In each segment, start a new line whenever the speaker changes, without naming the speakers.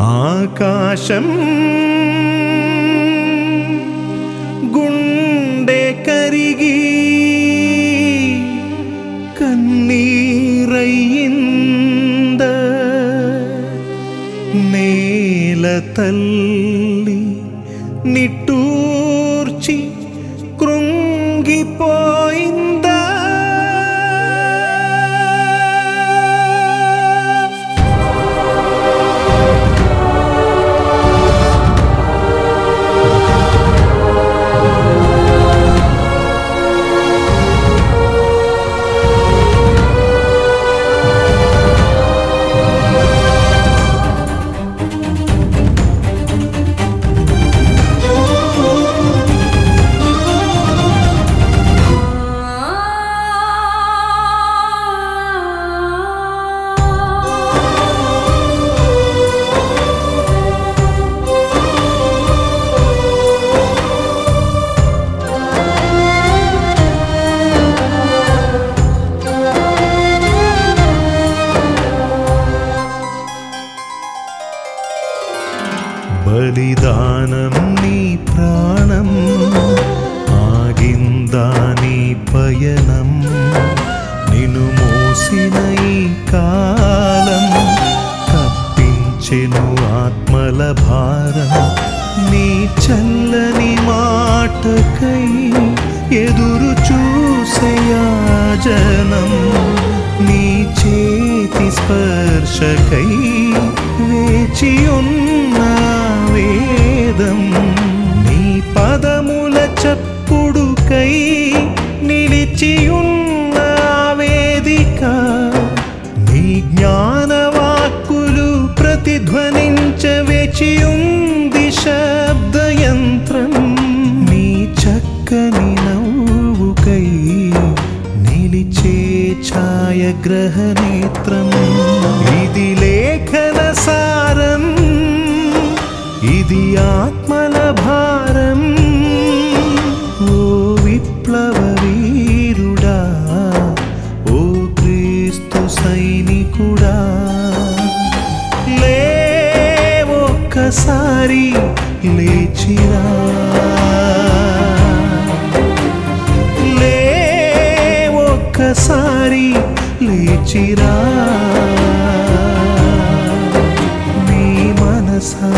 ആകാശം ഗുണ്ടേ കരികി കണ്ണീറയുന്ന നീലത്തല്ലി നിട്ടൂ బలిదానం నీ ప్రాణం ఆగిందా నీ పయనం నిను మోసిన ఈ కాలం కప్పించెను ఆత్మల భారం నీ చల్లని మాటకై ఎదురు చూసయాజనం నీ చేతి స్పర్శకై వేచి ఉన్నా వేదం నీ పదముల చప్పుడుకై నిలిచియున్న ఒక్కసారి లేచిరా. లే ఒక్కసారి లేచిరా. నీ మనసా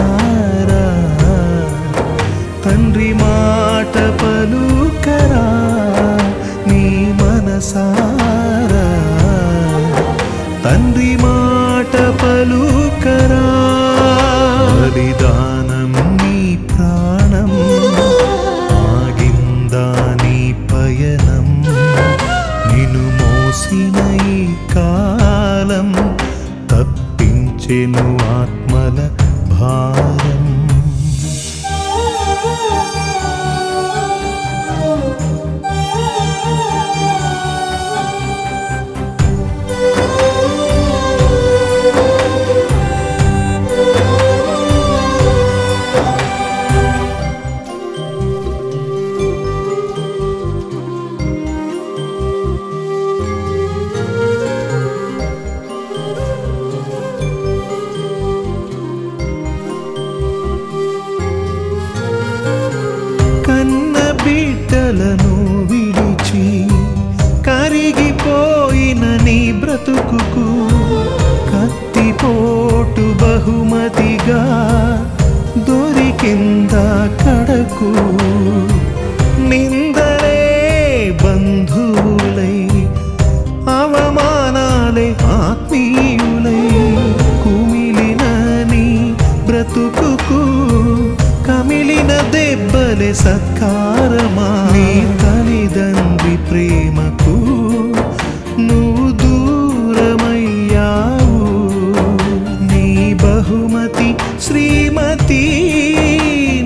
ेन आत्मलभा కోటు బహుమతిగా దొరికిందా కడకు. నిందలే బంధువులై అవమానాలే ఆత్మీయులై కుమిలిన నీ బ్రతుకు కమిలిన దెబ్బలే సత్కారమా శ్రీమతి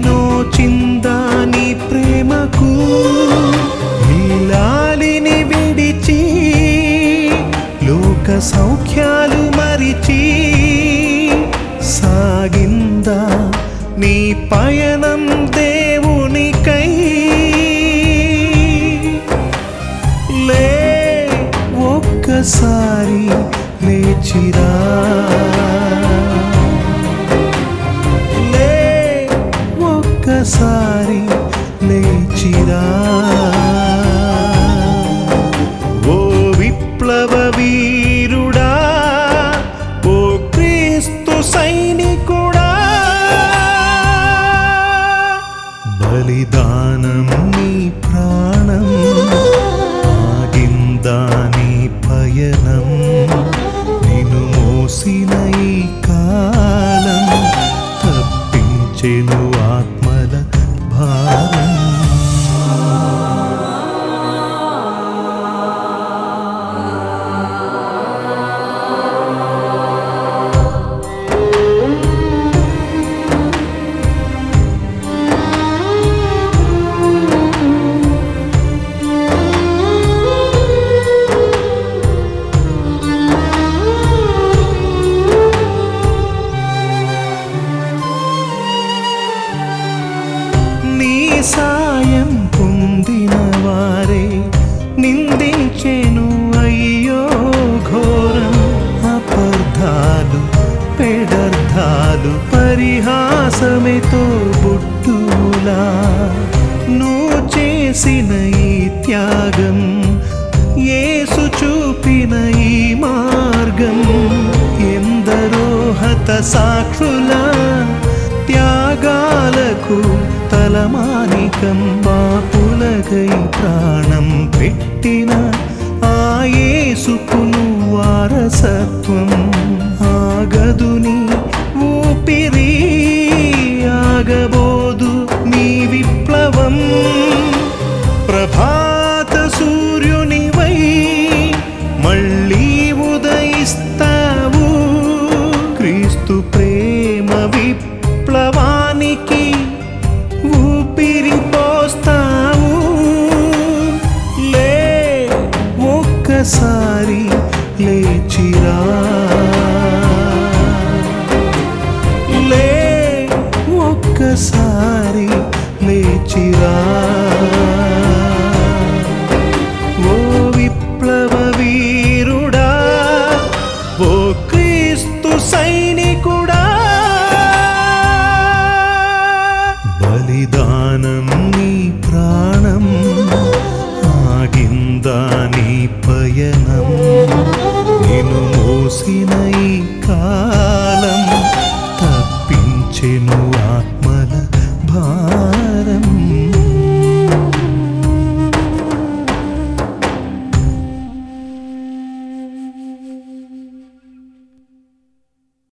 నోచిందా నీ ప్రేమకు నీలాలిని విడిచి లోక సౌఖ్యాలు మరిచి సాగిందా నీ పయనం దేవునికై? లే ఒక్కసారి లేచిరా. క్రీస్తు సైనికుడా. బలిదానం నీ ప్రాణం ఆగిందా నీ పయనం. నిన్ను మోసిన ఈ సాయం పొందిన వారే నిందించెను అయ్యో ఘోరం. అపర్ధాలు పెడర్ధాలు పరిహాసమెతో బుట్టులా నువ్వు చేసిన ఈ త్యాగం ఏసు చూపిన ఈ మార్గం. ఎందరో హత సాక్షుల త్యాగాలకు తలమానికం పాపులకై ప్రాణం పెట్టిన ఆయేసుకును వారసత్వం ఆగదుని ఊపిరి ఆగబోదు నీ విప్లవం. ప్రభాత సూర్యునివై మళ్ళీ ఉదయిస్తావు. క్రీస్తు ప్రే విప్లవముగా విప్లవ వీరుడా ఓ సైనికుడా. బలిదానం నీ ప్రాణం ఆగిందా నీ పయనం. మోసిన కాలం తప్పించెను